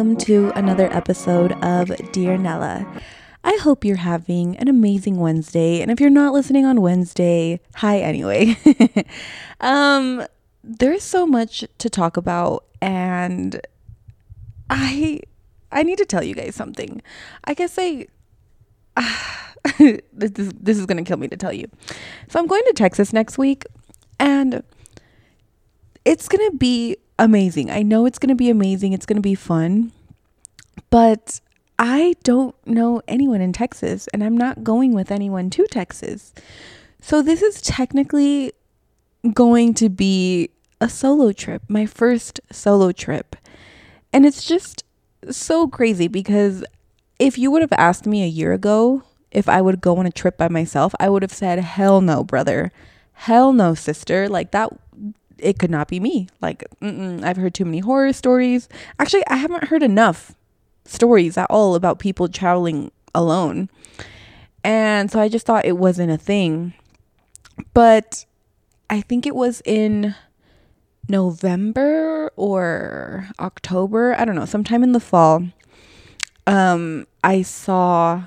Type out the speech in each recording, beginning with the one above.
Welcome to another episode of Dear Nella. I hope you're having an amazing Wednesday. And if you're not listening on Wednesday, hi anyway. um there's so much to talk about and I I need to tell you guys something. I guess I this is, this is to kill me to tell you. So I'm going to Texas next week and it's to be amazing. I know it's going to be amazing. It's going to be fun. But I don't know anyone in Texas and I'm not going with anyone to Texas. So this is technically going to be a solo trip, my first solo trip. And it's just so crazy because if you would have asked me a year ago if I would go on a trip by myself, I would have said, hell no, brother. Hell no, sister. Like that, it could not be me. Like, I've heard too many horror stories. Actually, I haven't heard enough stories at all about people traveling alone. And so I just thought it wasn't a thing. But I think it was in November or October, I don't know, sometime in the fall. Um I saw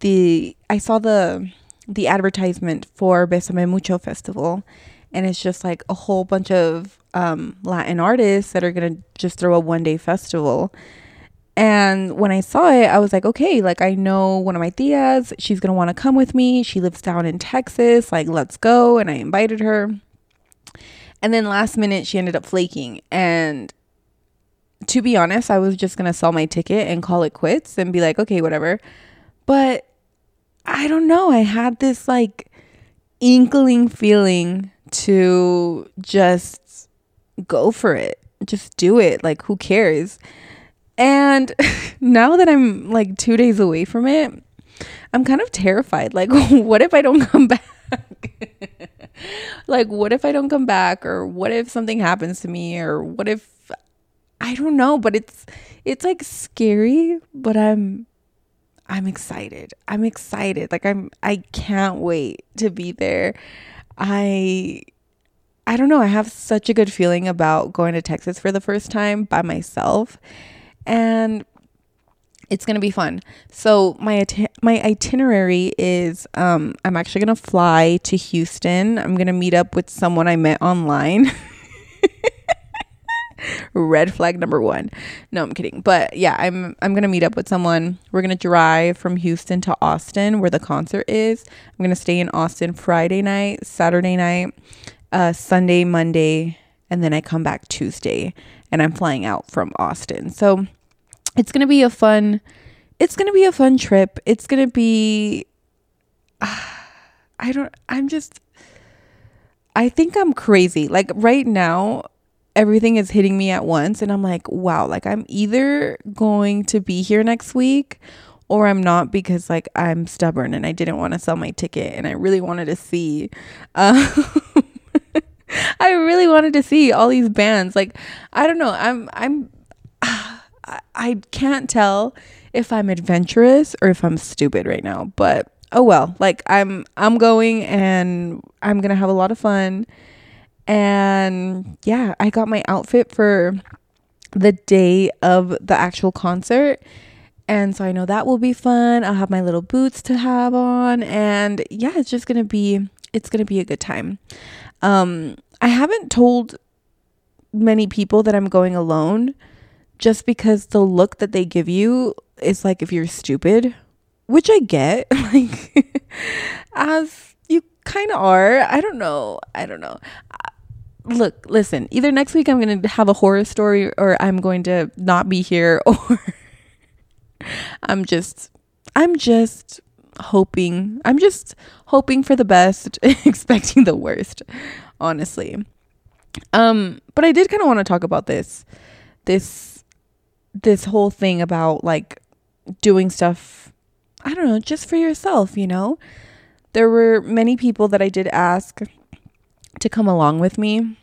the I saw the the advertisement for Besame Mucho Festival and it's just like a whole bunch of um, Latin artists that are gonna just throw a one day festival. And when I saw it, I was like, okay, like I know one of my tias, she's gonna wanna come with me. She lives down in Texas, like let's go. And I invited her. And then last minute, she ended up flaking. And to be honest, I was just gonna sell my ticket and call it quits and be like, okay, whatever. But I don't know. I had this like inkling feeling to just go for it. Just do it. Like, who cares? And now that I'm like two days away from it, I'm kind of terrified. Like, what if I don't come back? like, what if I don't come back? Or what if something happens to me? Or what if I don't know, but it's it's like scary, but I'm I'm excited. I'm excited. Like I'm I can't wait to be there. I I don't know, I have such a good feeling about going to Texas for the first time by myself and it's going to be fun. So my iti- my itinerary is um I'm actually going to fly to Houston. I'm going to meet up with someone I met online. red flag number one. No i'm kidding. But yeah i'm i'm gonna meet up with someone. We're gonna drive from houston to austin where the concert is. I'm gonna stay in austin friday night saturday night uh, sunday monday and then i come back tuesday and i'm flying out from austin. So it's gonna be a fun it's gonna be a fun trip. It's gonna be uh, i don't i'm just i think i'm crazy. Like right now everything is hitting me at once and I'm like, wow, like I'm either going to be here next week or I'm not because like I'm stubborn and I didn't want to sell my ticket and I really wanted to see um, I really wanted to see all these bands. Like I don't know, I'm I'm I can't tell if I'm adventurous or if I'm stupid right now, but oh well. Like I'm I'm going and I'm going to have a lot of fun and yeah, I got my outfit for the day of the actual concert. And so I know that will be fun. I'll have my little boots to have on and yeah, it's just going to be it's going to be a good time. Um I haven't told many people that I'm going alone just because the look that they give you is like if you're stupid, which I get. like as you kind of are. I don't know. I don't know look, listen, either next week I'm going to have a horror story or I'm going to not be here or I'm just I'm just hoping. I'm just hoping for the best, expecting the worst, honestly. Um but I did kind of want to talk about this this this whole thing about like doing stuff I don't know, just for yourself, you know? There were many people that I did ask to come along with me.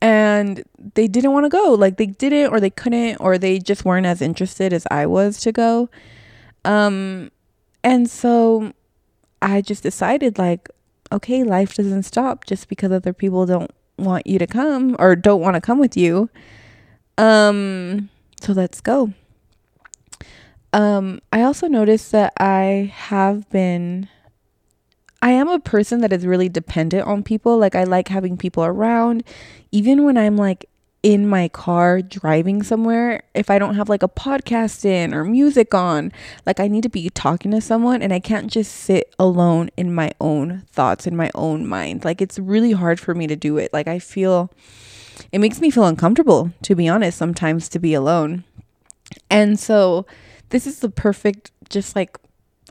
And they didn't want to go. Like they didn't or they couldn't or they just weren't as interested as I was to go. Um and so I just decided like okay life doesn't stop just because other people don't want you to come or don't want to come with you. Um so let's go. Um, I also noticed that I have been I am a person that is really dependent on people. Like I like having people around even when I'm like in my car driving somewhere, if I don't have like a podcast in or music on, like I need to be talking to someone and I can't just sit alone in my own thoughts, in my own mind. Like it's really hard for me to do it. Like I feel it makes me feel uncomfortable, to be honest, sometimes to be alone. And so this is the perfect, just like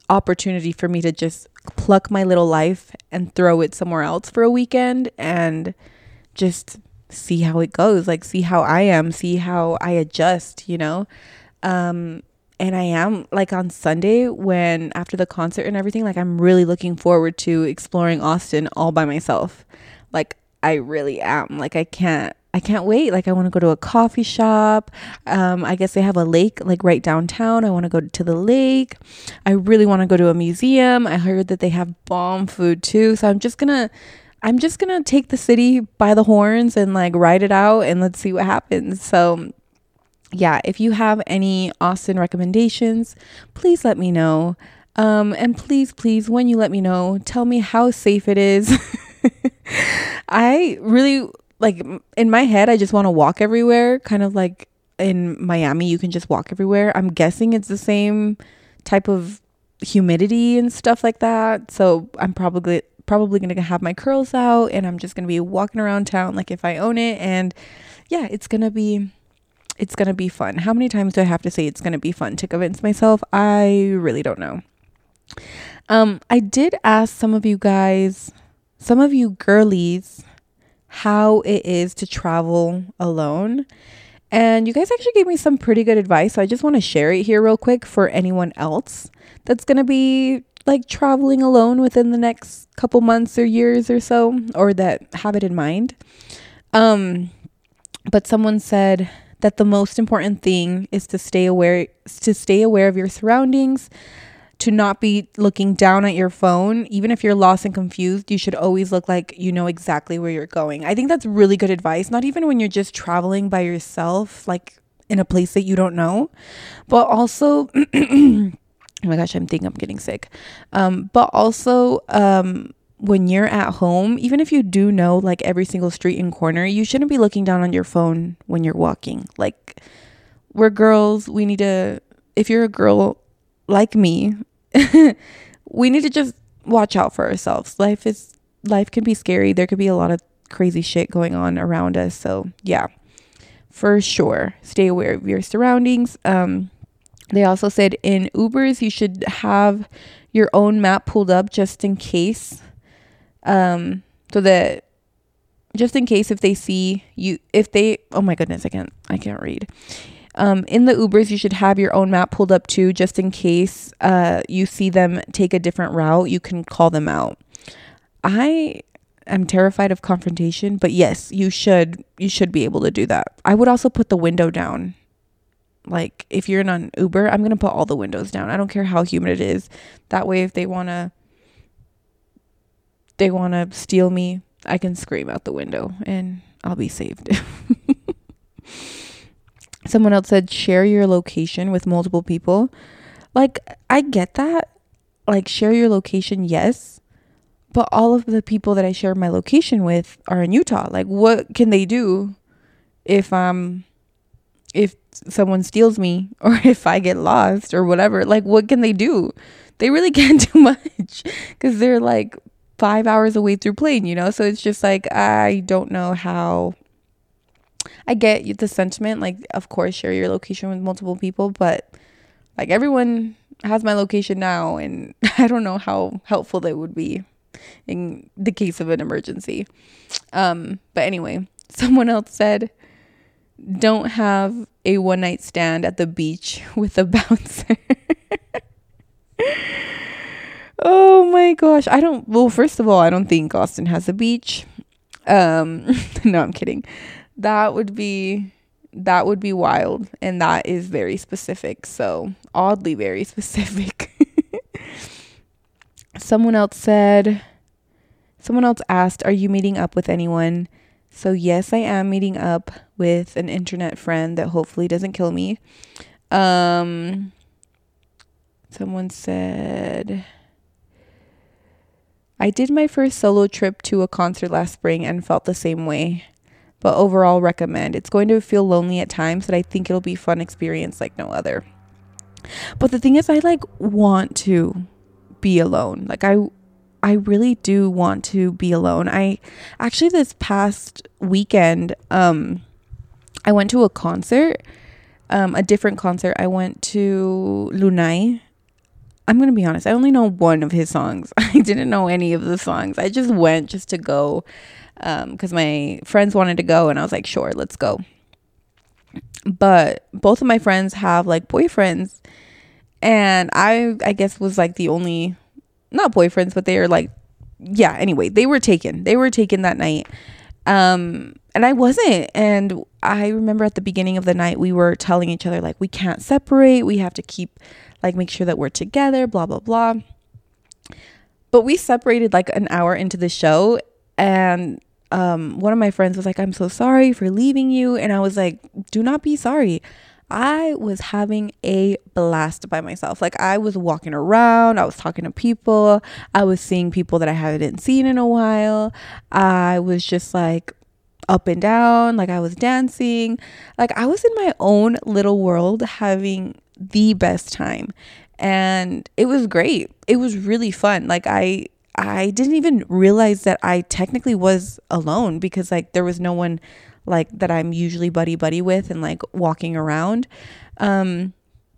opportunity for me to just pluck my little life and throw it somewhere else for a weekend and just see how it goes like see how i am see how i adjust you know? Um and i am like on sunday when after the concert and everything like i'm really looking forward to exploring austin all by myself. Like i really am. Like i can't I can't wait. Like I want to go to a coffee shop. Um, I guess they have a lake like right downtown. I want to go to the lake. I really want to go to a museum. I heard that they have bomb food too. So I'm just gonna I'm just gonna take the city by the horns and like ride it out and let's see what happens. So yeah, if you have any Austin recommendations, please let me know. Um, and please, please, when you let me know, tell me how safe it is. I really like in my head, I just want to walk everywhere, kind of like in Miami, you can just walk everywhere. I'm guessing it's the same type of humidity and stuff like that. So I'm probably probably going to have my curls out and I'm just going to be walking around town like if I own it and yeah, it's going to be it's going to be fun. How many times do I have to say it's going to be fun to convince myself? I really don't know. Um I did ask some of you guys, some of you girlies how it is to travel alone. And you guys actually gave me some pretty good advice. So I just want to share it here real quick for anyone else that's going to be like traveling alone within the next couple months or years or so or that have it in mind. Um but someone said that the most important thing is to stay aware to stay aware of your surroundings to not be looking down at your phone. Even if you're lost and confused, you should always look like you know exactly where you're going. I think that's really good advice, not even when you're just traveling by yourself, like in a place that you don't know, but also. oh my gosh, I'm thinking I'm getting sick. Um, but also, um, when you're at home, even if you do know like every single street and corner, you shouldn't be looking down on your phone when you're walking. Like, we're girls, we need to, if you're a girl like me, we need to just watch out for ourselves. Life is life can be scary. There could be a lot of crazy shit going on around us. So, yeah. For sure, stay aware of your surroundings. Um they also said in Ubers you should have your own map pulled up just in case um so that just in case if they see you if they oh my goodness I can't I can't read um, in the Ubers, you should have your own map pulled up too, just in case uh, you see them take a different route. You can call them out. I am terrified of confrontation, but yes, you should you should be able to do that. I would also put the window down. Like if you're in an Uber, I'm gonna put all the windows down. I don't care how humid it is. That way, if they wanna they wanna steal me, I can scream out the window and I'll be saved. Someone else said share your location with multiple people. Like, I get that. Like, share your location, yes. But all of the people that I share my location with are in Utah. Like, what can they do if um if someone steals me or if I get lost or whatever? Like, what can they do? They really can't do much because they're like five hours away through plane, you know? So it's just like, I don't know how I get the sentiment. Like, of course, share your location with multiple people, but like everyone has my location now, and I don't know how helpful they would be in the case of an emergency. Um, but anyway, someone else said, don't have a one night stand at the beach with a bouncer. oh my gosh. I don't, well, first of all, I don't think Austin has a beach. Um, no, I'm kidding that would be that would be wild and that is very specific so oddly very specific someone else said someone else asked are you meeting up with anyone so yes i am meeting up with an internet friend that hopefully doesn't kill me. Um, someone said, I did my first solo trip to a concert last spring and felt the same way. But overall, recommend. It's going to feel lonely at times, but I think it'll be fun experience like no other. But the thing is, I like want to be alone. Like I, I really do want to be alone. I actually this past weekend, um, I went to a concert, um, a different concert. I went to Lunay. I'm gonna be honest. I only know one of his songs. I didn't know any of the songs. I just went just to go, because um, my friends wanted to go, and I was like, sure, let's go. But both of my friends have like boyfriends, and I, I guess, was like the only, not boyfriends, but they are like, yeah. Anyway, they were taken. They were taken that night. Um, and I wasn't. And I remember at the beginning of the night, we were telling each other, like, we can't separate. We have to keep, like, make sure that we're together, blah, blah, blah. But we separated like an hour into the show. And um, one of my friends was like, I'm so sorry for leaving you. And I was like, do not be sorry. I was having a blast by myself. Like I was walking around, I was talking to people, I was seeing people that I hadn't seen in a while. I was just like up and down, like I was dancing. Like I was in my own little world having the best time. And it was great. It was really fun. Like I I didn't even realize that I technically was alone because like there was no one like that I'm usually buddy buddy with and like walking around. Um,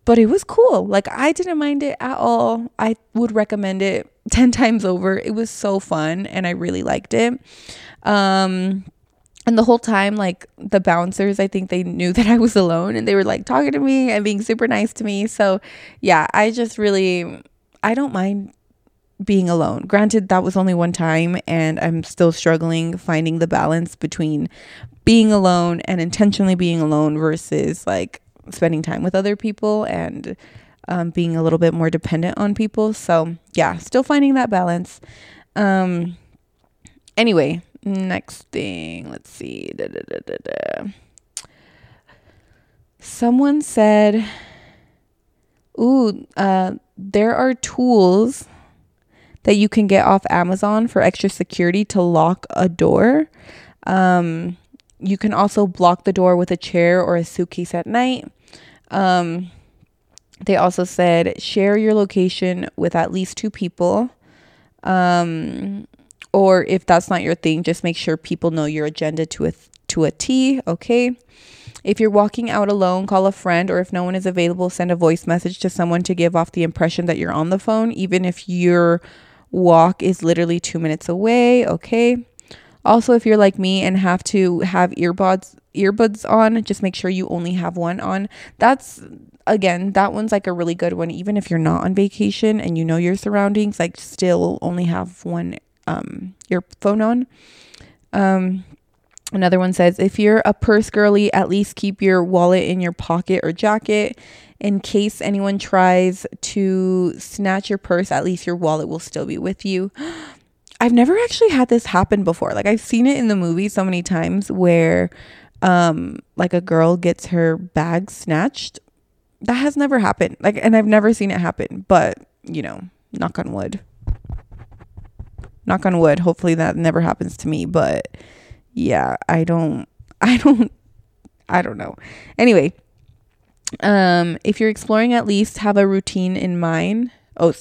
but it was cool. Like I didn't mind it at all. I would recommend it 10 times over. It was so fun and I really liked it. Um, and the whole time like the bouncers i think they knew that i was alone and they were like talking to me and being super nice to me so yeah i just really i don't mind being alone granted that was only one time and i'm still struggling finding the balance between being alone and intentionally being alone versus like spending time with other people and um, being a little bit more dependent on people. So, yeah, still finding that balance. Um, anyway, next thing, let's see. Da, da, da, Someone said, Ooh, uh, there are tools that you can get off Amazon for extra security to lock a door. Um, you can also block the door with a chair or a suitcase at night. Um, they also said share your location with at least two people. Um, or if that's not your thing, just make sure people know your agenda to a to a T. Okay. If you're walking out alone, call a friend, or if no one is available, send a voice message to someone to give off the impression that you're on the phone, even if your walk is literally two minutes away. Okay. Also, if you're like me and have to have earbuds earbuds on, just make sure you only have one on. That's again, that one's like a really good one even if you're not on vacation and you know your surroundings, like still only have one um earphone on. Um Another one says, if you're a purse girly, at least keep your wallet in your pocket or jacket. In case anyone tries to snatch your purse, at least your wallet will still be with you. I've never actually had this happen before. Like I've seen it in the movie so many times where um like a girl gets her bag snatched. That has never happened. Like and I've never seen it happen, but you know, knock on wood. Knock on wood. Hopefully that never happens to me, but yeah, I don't I don't I don't know. Anyway, um if you're exploring at least have a routine in mind. Oh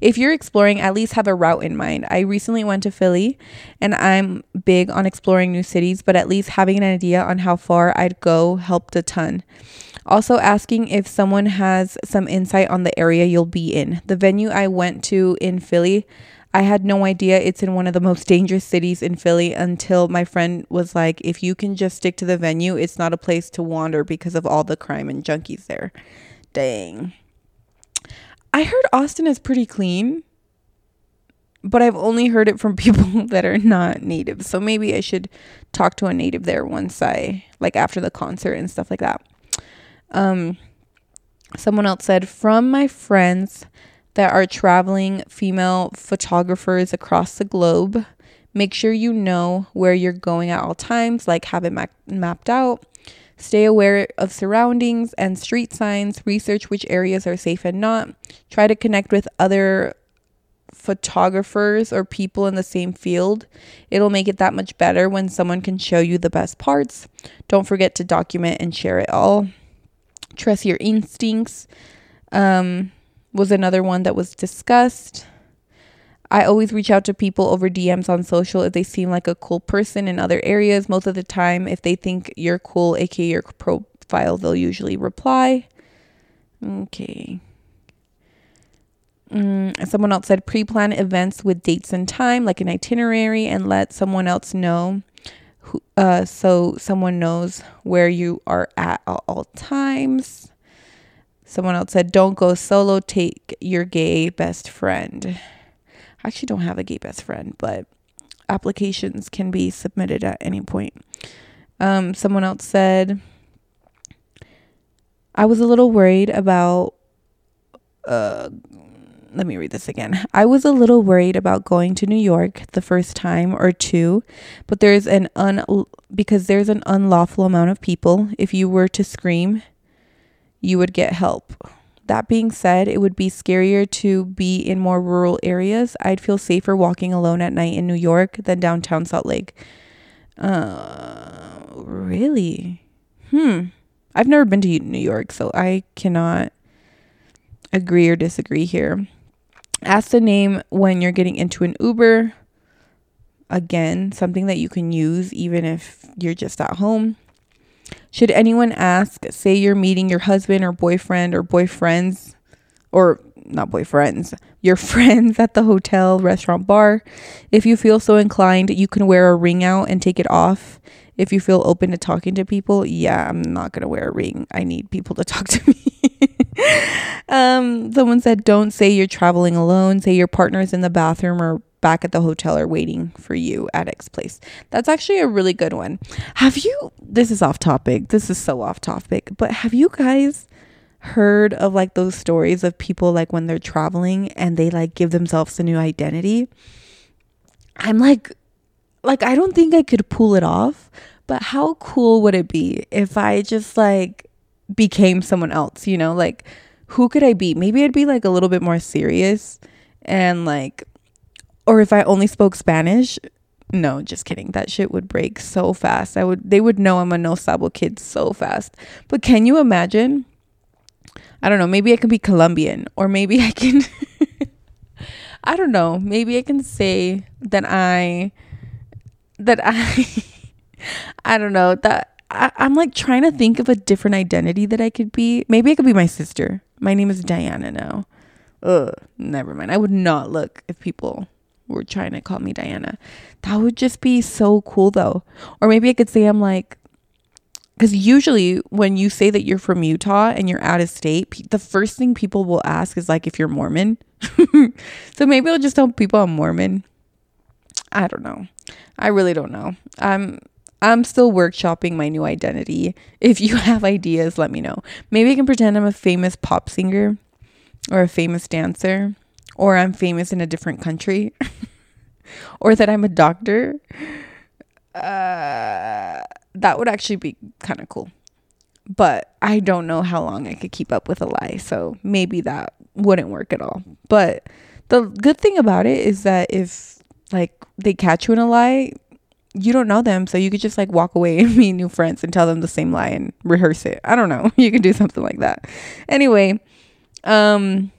if you're exploring at least have a route in mind. I recently went to philly and i'm big on exploring new cities but at least having an idea on how far i'd go helped a ton. Also asking if someone has some insight on the area you'll be in. The venue i went to in philly I had no idea it's in one of the most dangerous cities in Philly until my friend was like, if you can just stick to the venue, it's not a place to wander because of all the crime and junkies there. Dang. I heard Austin is pretty clean, but I've only heard it from people that are not native. So maybe I should talk to a native there once I like after the concert and stuff like that. Um someone else said from my friends that are traveling female photographers across the globe, make sure you know where you're going at all times, like have it ma- mapped out. Stay aware of surroundings and street signs. Research which areas are safe and not. Try to connect with other photographers or people in the same field. It'll make it that much better when someone can show you the best parts. Don't forget to document and share it all. Trust your instincts um, was another one that was discussed. I always reach out to people over DMs on social if they seem like a cool person in other areas. Most of the time, if they think you're cool, aka your profile, they'll usually reply. Okay. Mm, someone else said pre plan events with dates and time, like an itinerary, and let someone else know. Who, uh, so someone knows where you are at all times. Someone else said, don't go solo, take your gay best friend. I actually don't have a gay best friend, but applications can be submitted at any point. Um, someone else said, I was a little worried about uh, let me read this again. I was a little worried about going to New York the first time or two, but there's an un because there's an unlawful amount of people. If you were to scream, you would get help. That being said, it would be scarier to be in more rural areas. I'd feel safer walking alone at night in New York than downtown Salt Lake. Uh, really? Hmm. I've never been to New York, so I cannot agree or disagree here. Ask the name when you're getting into an Uber. Again, something that you can use even if you're just at home. Should anyone ask, say you're meeting your husband or boyfriend or boyfriends, or not boyfriends, your friends at the hotel, restaurant, bar. If you feel so inclined, you can wear a ring out and take it off. If you feel open to talking to people, yeah, I'm not going to wear a ring. I need people to talk to me. um, someone said, don't say you're traveling alone. Say your partner's in the bathroom or back at the hotel are waiting for you at X place. That's actually a really good one. Have you, this is off topic. This is so off topic, but have you guys heard of like those stories of people like when they're traveling and they like give themselves a new identity? I'm like, like, I don't think I could pull it off, but how cool would it be if I just like became someone else, you know? Like, who could I be? Maybe I'd be like a little bit more serious and like, or if I only spoke Spanish. No, just kidding. That shit would break so fast. I would, they would know I'm a no sabo kid so fast. But can you imagine? I don't know. Maybe I can be Colombian or maybe I can, I don't know. Maybe I can say that I, that I, I don't know that I, am like trying to think of a different identity that I could be. Maybe I could be my sister. My name is Diana now. Ugh, never mind. I would not look if people were trying to call me Diana. That would just be so cool though. Or maybe I could say I'm like, because usually when you say that you're from Utah and you're out of state, the first thing people will ask is like if you're Mormon. so maybe I'll just tell people I'm Mormon. I don't know. I really don't know. I'm I'm still workshopping my new identity. If you have ideas, let me know. Maybe I can pretend I'm a famous pop singer or a famous dancer or I'm famous in a different country or that I'm a doctor. Uh, that would actually be kind of cool. But I don't know how long I could keep up with a lie. So maybe that wouldn't work at all. But the good thing about it is that if like they catch you in a lie, you don't know them, so you could just like walk away and meet new friends and tell them the same lie and rehearse it. I don't know. You could do something like that. Anyway, um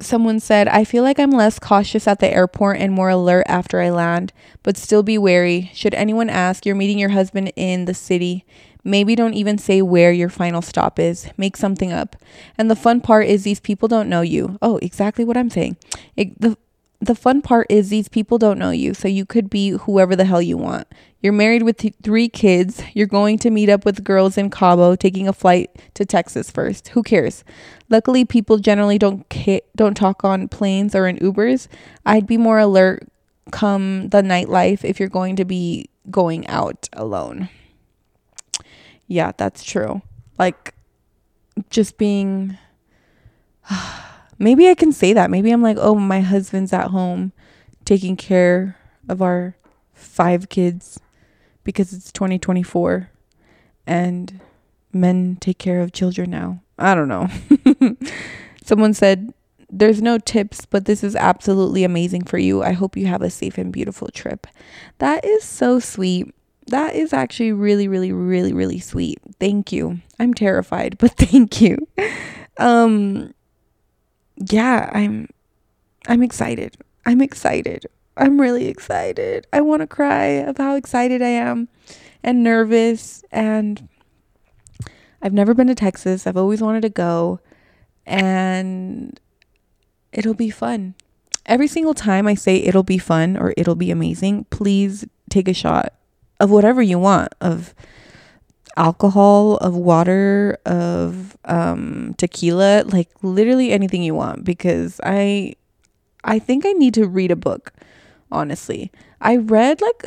someone said, I feel like I'm less cautious at the airport and more alert after I land, but still be wary. Should anyone ask, you're meeting your husband in the city. Maybe don't even say where your final stop is. Make something up. And the fun part is these people don't know you. Oh, exactly what I'm saying. It, the the fun part is these people don't know you, so you could be whoever the hell you want. You're married with th- three kids. You're going to meet up with girls in Cabo, taking a flight to Texas first. Who cares? Luckily, people generally don't ca- don't talk on planes or in Ubers. I'd be more alert come the nightlife if you're going to be going out alone. Yeah, that's true. Like just being maybe I can say that. Maybe I'm like, oh, my husband's at home taking care of our five kids because it's 2024. and men take care of children now. I don't know. Someone said, There's no tips, but this is absolutely amazing for you. I hope you have a safe and beautiful trip. That is so sweet. That is actually really, really, really, really sweet. Thank you. I'm terrified, but thank you. Um, yeah, I'm, I'm excited. I'm excited. I'm really excited. I want to cry of how excited I am and nervous and I've never been to Texas. I've always wanted to go and it'll be fun. Every single time I say it'll be fun or it'll be amazing, please take a shot of whatever you want of alcohol, of water, of um, tequila, like literally anything you want because I I think I need to read a book, honestly. I read like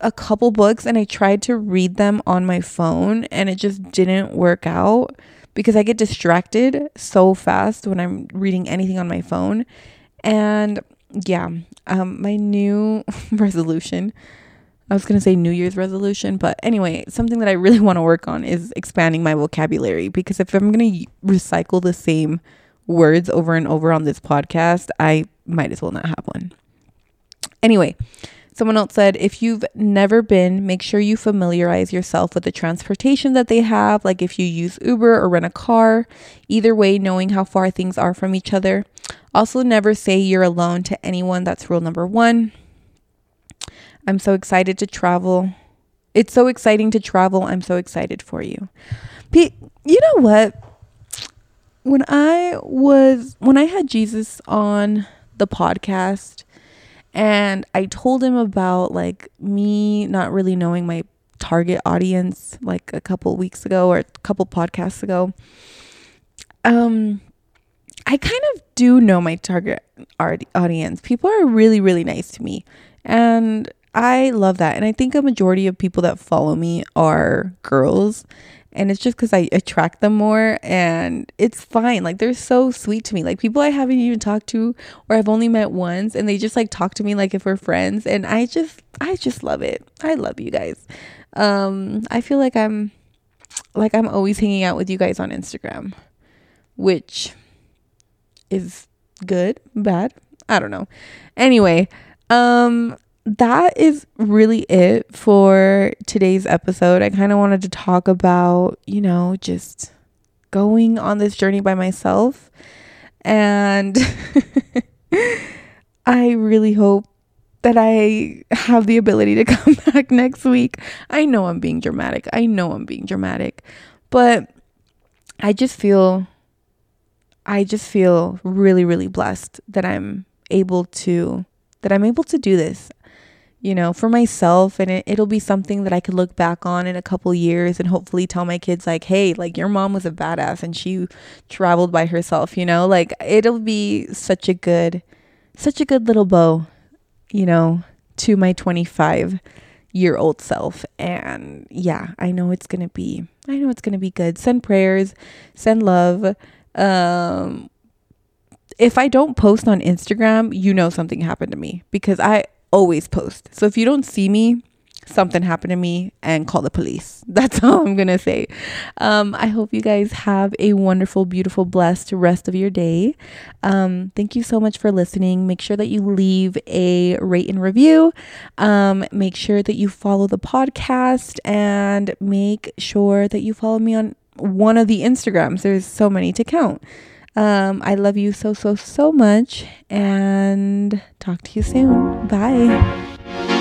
a couple books and I tried to read them on my phone and it just didn't work out because I get distracted so fast when I'm reading anything on my phone. And yeah, um my new resolution I was going to say New Year's resolution, but anyway, something that I really want to work on is expanding my vocabulary because if I'm going to recycle the same words over and over on this podcast, I might as well not have one. Anyway, someone else said if you've never been, make sure you familiarize yourself with the transportation that they have, like if you use Uber or rent a car. Either way, knowing how far things are from each other. Also, never say you're alone to anyone. That's rule number one. I'm so excited to travel. It's so exciting to travel. I'm so excited for you. Pete, you know what? When I was, when I had Jesus on the podcast and I told him about like me not really knowing my target audience like a couple weeks ago or a couple podcasts ago, um, I kind of do know my target audience. People are really, really nice to me. And I love that. And I think a majority of people that follow me are girls. And it's just because I attract them more and it's fine. Like they're so sweet to me. Like people I haven't even talked to or I've only met once and they just like talk to me like if we're friends. And I just I just love it. I love you guys. Um I feel like I'm like I'm always hanging out with you guys on Instagram, which is good, bad. I don't know. Anyway, um that is really it for today's episode. I kind of wanted to talk about, you know, just going on this journey by myself. And I really hope that I have the ability to come back next week. I know I'm being dramatic. I know I'm being dramatic. But I just feel I just feel really really blessed that I'm able to that I'm able to do this you know, for myself. And it, it'll be something that I could look back on in a couple years and hopefully tell my kids, like, hey, like your mom was a badass and she traveled by herself, you know, like it'll be such a good, such a good little bow, you know, to my 25 year old self. And yeah, I know it's going to be, I know it's going to be good. Send prayers, send love. Um, if I don't post on Instagram, you know something happened to me because I always post. So if you don't see me, something happened to me and call the police. That's all I'm going to say. Um, I hope you guys have a wonderful, beautiful, blessed rest of your day. Um, thank you so much for listening. Make sure that you leave a rate and review. Um, make sure that you follow the podcast and make sure that you follow me on one of the Instagrams. There's so many to count. Um, I love you so, so, so much and talk to you soon. Bye.